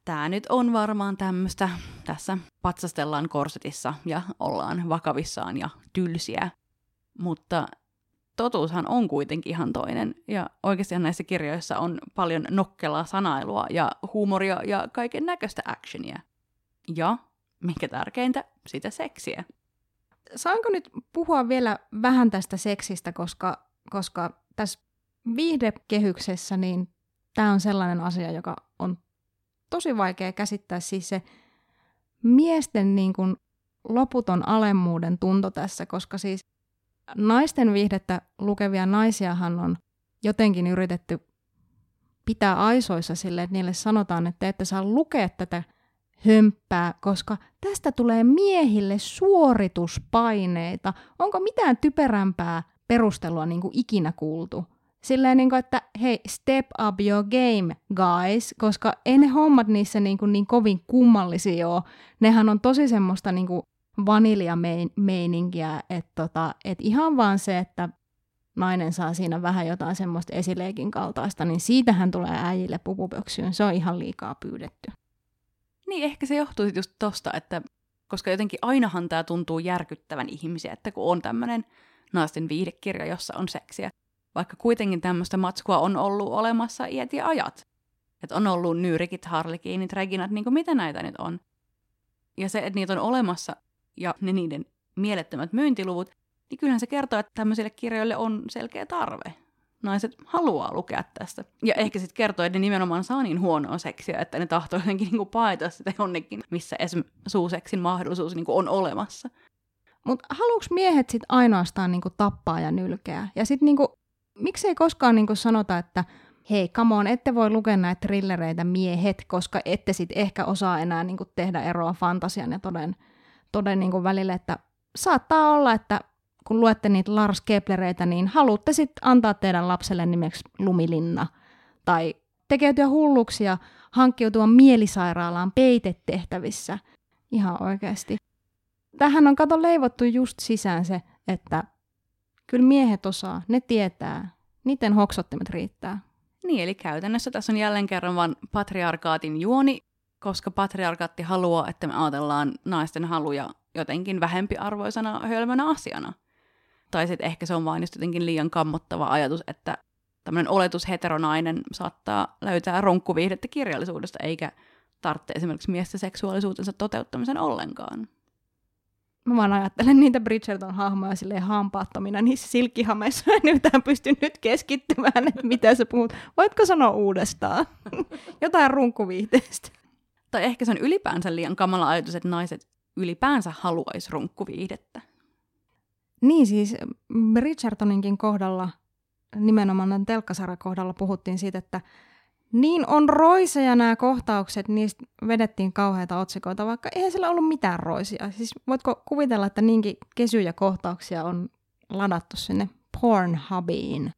tämä nyt on varmaan tämmöistä, tässä patsastellaan korsetissa ja ollaan vakavissaan ja tylsiä. Mutta totuushan on kuitenkin ihan toinen. Ja oikeasti näissä kirjoissa on paljon nokkelaa sanailua ja huumoria ja kaiken näköistä actionia. Ja, mikä tärkeintä, sitä seksiä. Saanko nyt puhua vielä vähän tästä seksistä, koska, koska tässä viihdekehyksessä niin tämä on sellainen asia, joka on tosi vaikea käsittää siis se miesten niin kuin loputon alemmuuden tunto tässä, koska siis naisten viihdettä lukevia naisiahan on jotenkin yritetty pitää aisoissa sille, että niille sanotaan, että te ette saa lukea tätä hömppää, koska tästä tulee miehille suorituspaineita. Onko mitään typerämpää perustelua niin kuin ikinä kuultu? silleen, niin kuin, että hei, step up your game, guys, koska ei ne hommat niissä niin, kuin niin kovin kummallisia ole. Nehän on tosi semmoista niin kuin vanilja-meininkiä, että tota, et ihan vaan se, että nainen saa siinä vähän jotain semmoista esileikin kaltaista, niin siitähän tulee äijille pupupöksyyn. Se on ihan liikaa pyydetty. Niin, ehkä se johtuu just tosta, että koska jotenkin ainahan tämä tuntuu järkyttävän ihmisiä, että kun on tämmöinen naisten viihdekirja, jossa on seksiä, vaikka kuitenkin tämmöistä matskua on ollut olemassa iät ja ajat. Että on ollut nyyrikit, harlikiinit, reginat, niin kuin mitä näitä nyt on. Ja se, että niitä on olemassa ja ne niiden mielettömät myyntiluvut, niin kyllähän se kertoo, että tämmöisille kirjoille on selkeä tarve. Naiset haluaa lukea tästä. Ja ehkä sitten kertoo, että ne nimenomaan saa niin huonoa seksiä, että ne tahtoo jotenkin niinku paeta sitä jonnekin, missä esimerkiksi suuseksin mahdollisuus niinku on olemassa. Mutta haluuks miehet sitten ainoastaan niinku tappaa ja nylkeä? Ja sitten niinku miksei koskaan niin sanota, että hei, come on, ette voi lukea näitä trillereitä miehet, koska ette sit ehkä osaa enää niin tehdä eroa fantasian ja toden, toden niin välille, että saattaa olla, että kun luette niitä Lars Keplereitä, niin haluatte sitten antaa teidän lapselle nimeksi Lumilinna tai tekeytyä hulluksi ja hankkiutua mielisairaalaan peitetehtävissä. Ihan oikeasti. Tähän on kato leivottu just sisään se, että Kyllä miehet osaa, ne tietää. Niiden hoksottimet riittää. Niin, eli käytännössä tässä on jälleen kerran vain patriarkaatin juoni, koska patriarkaatti haluaa, että me ajatellaan naisten haluja jotenkin vähempiarvoisena hölmönä asiana. Tai sitten ehkä se on vain just jotenkin liian kammottava ajatus, että tämmöinen oletus heteronainen saattaa löytää ronkkuviihdettä kirjallisuudesta, eikä tarvitse esimerkiksi miesten seksuaalisuutensa toteuttamisen ollenkaan. Mä vaan ajattelen niitä Bridgerton-hahmoja silleen hampaattomina niissä silkkihameissa. [laughs] En pysty nyt keskittymään, että mitä sä puhut. Voitko sanoa uudestaan? [laughs] Jotain runkkuviihteestä. Tai ehkä se on ylipäänsä liian kamala ajatus, että naiset ylipäänsä haluaisi runkkuviihdettä. Niin siis Bridgertoninkin kohdalla, nimenomaan tämän telkkasarjan puhuttiin siitä, että niin on roiseja nämä kohtaukset, niistä vedettiin kauheita otsikoita, vaikka eihän sillä ollut mitään roisia. Siis voitko kuvitella, että niinkin kesyjä kohtauksia on ladattu sinne Pornhubiin?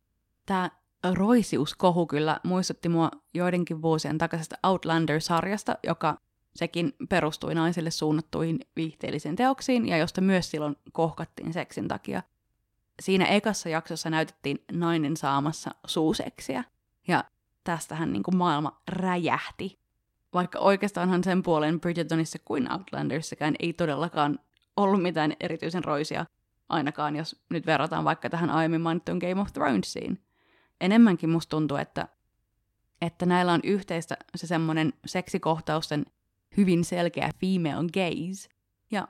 Tämä roisiuskohu kyllä muistutti mua joidenkin vuosien takaisesta Outlander-sarjasta, joka sekin perustui naisille suunnattuihin viihteellisiin teoksiin ja josta myös silloin kohkattiin seksin takia. Siinä ekassa jaksossa näytettiin nainen saamassa suuseksiä. Ja tästähän niin kuin maailma räjähti. Vaikka oikeastaanhan sen puolen Bridgertonissa kuin Outlanderssäkään ei todellakaan ollut mitään erityisen roisia, ainakaan jos nyt verrataan vaikka tähän aiemmin mainittuun Game of Thronesiin. Enemmänkin musta tuntuu, että, että näillä on yhteistä se semmoinen seksikohtausten hyvin selkeä female gaze. Ja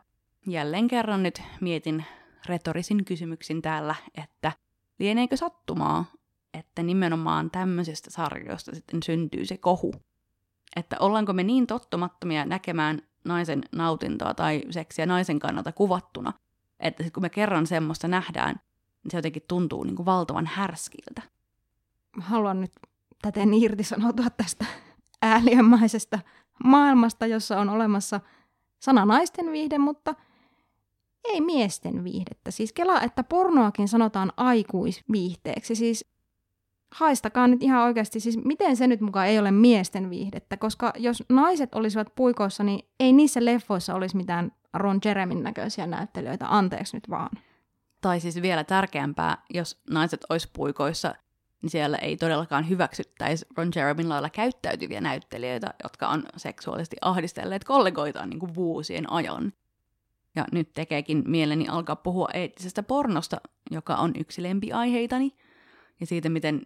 jälleen kerran nyt mietin retorisin kysymyksin täällä, että lieneekö sattumaa, että nimenomaan tämmöisestä sarjoista sitten syntyy se kohu. Että ollaanko me niin tottumattomia näkemään naisen nautintoa tai seksiä naisen kannalta kuvattuna, että sit kun me kerran semmoista nähdään, niin se jotenkin tuntuu niin kuin valtavan härskiltä. Haluan nyt täten irtisanoutua tästä [laughs] ääliömaisesta maailmasta, jossa on olemassa sana naisten viihde, mutta ei miesten viihdettä. Siis kela, että pornoakin sanotaan aikuisviihteeksi. Siis haistakaa nyt ihan oikeasti, siis miten se nyt mukaan ei ole miesten viihdettä, koska jos naiset olisivat puikoissa, niin ei niissä leffoissa olisi mitään Ron Jeremin näköisiä näyttelijöitä, anteeksi nyt vaan. Tai siis vielä tärkeämpää, jos naiset olisi puikoissa, niin siellä ei todellakaan hyväksyttäisi Ron Jeremin lailla käyttäytyviä näyttelijöitä, jotka on seksuaalisesti ahdistelleet kollegoitaan niin kuin vuosien ajan. Ja nyt tekeekin mieleni alkaa puhua eettisestä pornosta, joka on yksi lempiaiheitani, ja siitä, miten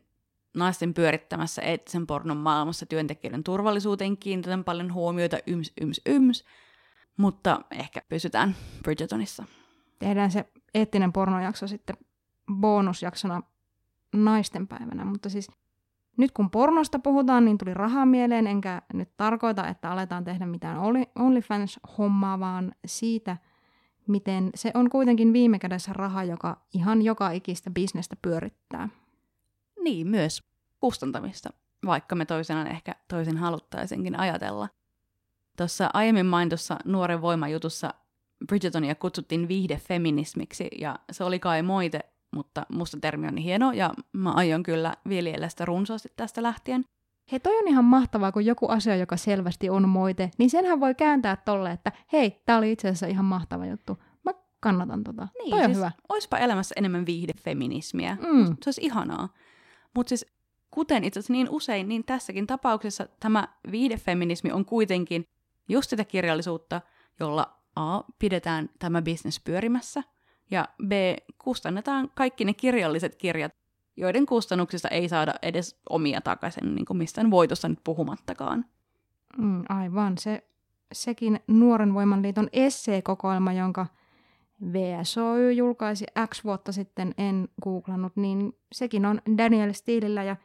naisten pyörittämässä eettisen pornon maailmassa työntekijöiden turvallisuuteen kiinnitetään paljon huomioita, yms, yms, yms, mutta ehkä pysytään Bridgertonissa. Tehdään se eettinen pornojakso sitten bonusjaksona naisten päivänä, mutta siis nyt kun pornosta puhutaan, niin tuli rahaa mieleen, enkä nyt tarkoita, että aletaan tehdä mitään OnlyFans-hommaa, vaan siitä, miten se on kuitenkin viime kädessä raha, joka ihan joka ikistä bisnestä pyörittää. Niin, myös kustantamista, vaikka me toisenaan ehkä toisin haluttaisinkin ajatella. Tuossa aiemmin mainitussa nuoren voimajutussa Bridgetonia kutsuttiin viihdefeminismiksi, ja se oli kai moite, mutta musta termi on niin hieno, ja mä aion kyllä viljellä sitä runsaasti tästä lähtien. Hei, toi on ihan mahtavaa, kun joku asia, joka selvästi on moite, niin senhän voi kääntää tolle, että hei, tää oli itse asiassa ihan mahtava juttu. Mä kannatan tota. Niin, toi on siis hyvä. Oispa elämässä enemmän viihdefeminismiä. Mm. Se olisi ihanaa. Mutta siis kuten itse asiassa niin usein, niin tässäkin tapauksessa tämä viidefeminismi on kuitenkin just sitä kirjallisuutta, jolla A. pidetään tämä bisnes pyörimässä, ja B. kustannetaan kaikki ne kirjalliset kirjat, joiden kustannuksista ei saada edes omia takaisin, niin kuin mistään voitosta nyt puhumattakaan. Mm, aivan. Se, sekin Nuoren Voimanliiton esseekokoelma, jonka VSOY julkaisi X vuotta sitten, en googlannut, niin sekin on Daniel Steelillä ja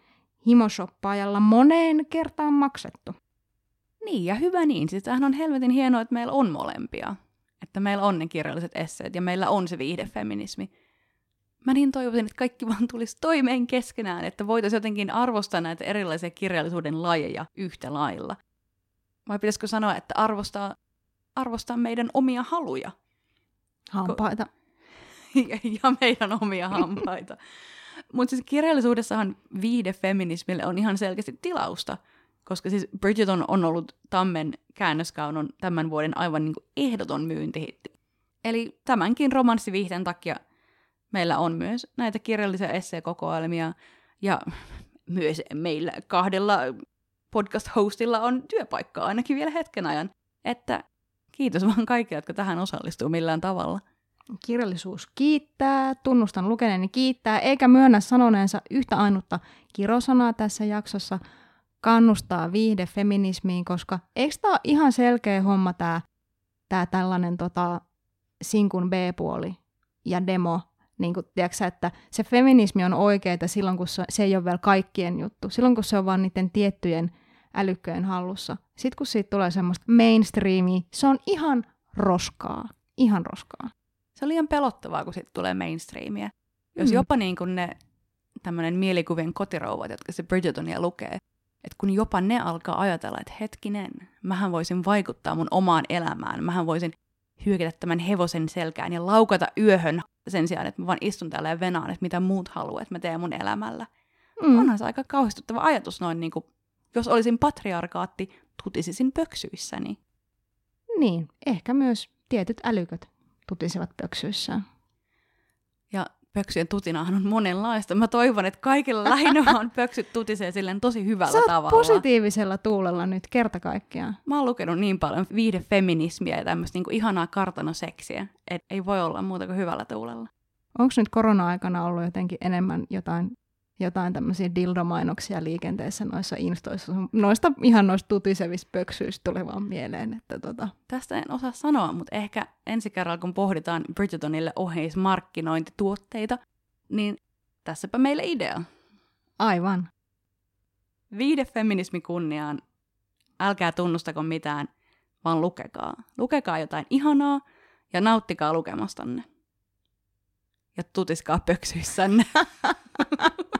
himoshoppaajalla moneen kertaan maksettu. Niin, ja hyvä niin. Siis tämähän on helvetin hienoa, että meillä on molempia. Että meillä on ne kirjalliset esseet ja meillä on se viihdefeminismi. Mä niin toivoisin, että kaikki vaan tulisi toimeen keskenään, että voitaisiin jotenkin arvostaa näitä erilaisia kirjallisuuden lajeja yhtä lailla. Vai pitäisikö sanoa, että arvostaa, arvostaa meidän omia haluja? Hampaita. [laughs] ja meidän omia hampaita. [laughs] Mutta siis kirjallisuudessahan viihdefeminismille on ihan selkeästi tilausta, koska siis Bridgerton on ollut Tammen käännöskaunon tämän vuoden aivan niin kuin ehdoton myyntihitti. Eli tämänkin romanssiviihteen takia meillä on myös näitä kirjallisia esseekokoelmia, ja myös meillä kahdella podcast-hostilla on työpaikkaa ainakin vielä hetken ajan. Että kiitos vaan kaikille, jotka tähän osallistuu millään tavalla. Kirjallisuus kiittää, tunnustan lukeneeni kiittää, eikä myönnä sanoneensa yhtä ainutta kirosanaa tässä jaksossa, kannustaa viihde feminismiin, koska eikö tämä ole ihan selkeä homma tämä tää tällainen tota, sinkun B-puoli ja demo, niin kuin, tiedätkö, että se feminismi on oikeaa silloin, kun se, se ei ole vielä kaikkien juttu, silloin kun se on vain niiden tiettyjen älykköjen hallussa. Sitten kun siitä tulee semmoista mainstreamia, se on ihan roskaa, ihan roskaa. Se on liian pelottavaa, kun sitten tulee mainstreamia. Jos mm. jopa niin kuin ne tämmöinen mielikuvien kotirouvat, jotka se Bridgertonia lukee, että kun jopa ne alkaa ajatella, että hetkinen, mähän voisin vaikuttaa mun omaan elämään, mähän voisin hyökätä tämän hevosen selkään ja laukata yöhön sen sijaan, että mä vaan istun täällä ja venaan, että mitä muut haluaa, että mä teen mun elämällä. Mm. Onhan se aika kauhistuttava ajatus noin niin kuin, jos olisin patriarkaatti, tutisisin pöksyissäni. Niin, ehkä myös tietyt älyköt tutisivat pöksyissään. Ja pöksyjen tutinahan on monenlaista. Mä toivon, että kaikilla lähinnä vaan [laughs] pöksyt tutisee silleen tosi hyvällä Sä tavalla. positiivisella tuulella nyt kerta kaikkiaan. Mä oon lukenut niin paljon viihdefeminismiä ja tämmöistä niinku ihanaa kartanoseksiä, että ei voi olla muuta kuin hyvällä tuulella. Onko nyt korona-aikana ollut jotenkin enemmän jotain jotain tämmöisiä dildomainoksia liikenteessä noissa instoissa. Noista ihan noista tutisevista pöksyistä tuli vaan mieleen. Että tota. Tästä en osaa sanoa, mutta ehkä ensi kerralla kun pohditaan Bridgertonille oheismarkkinointituotteita, niin tässäpä meille idea. Aivan. Viide feminismi kunniaan. Älkää tunnustako mitään, vaan lukekaa. Lukekaa jotain ihanaa ja nauttikaa lukemastanne. Ja tutiskaa pöksyissänne. [laughs]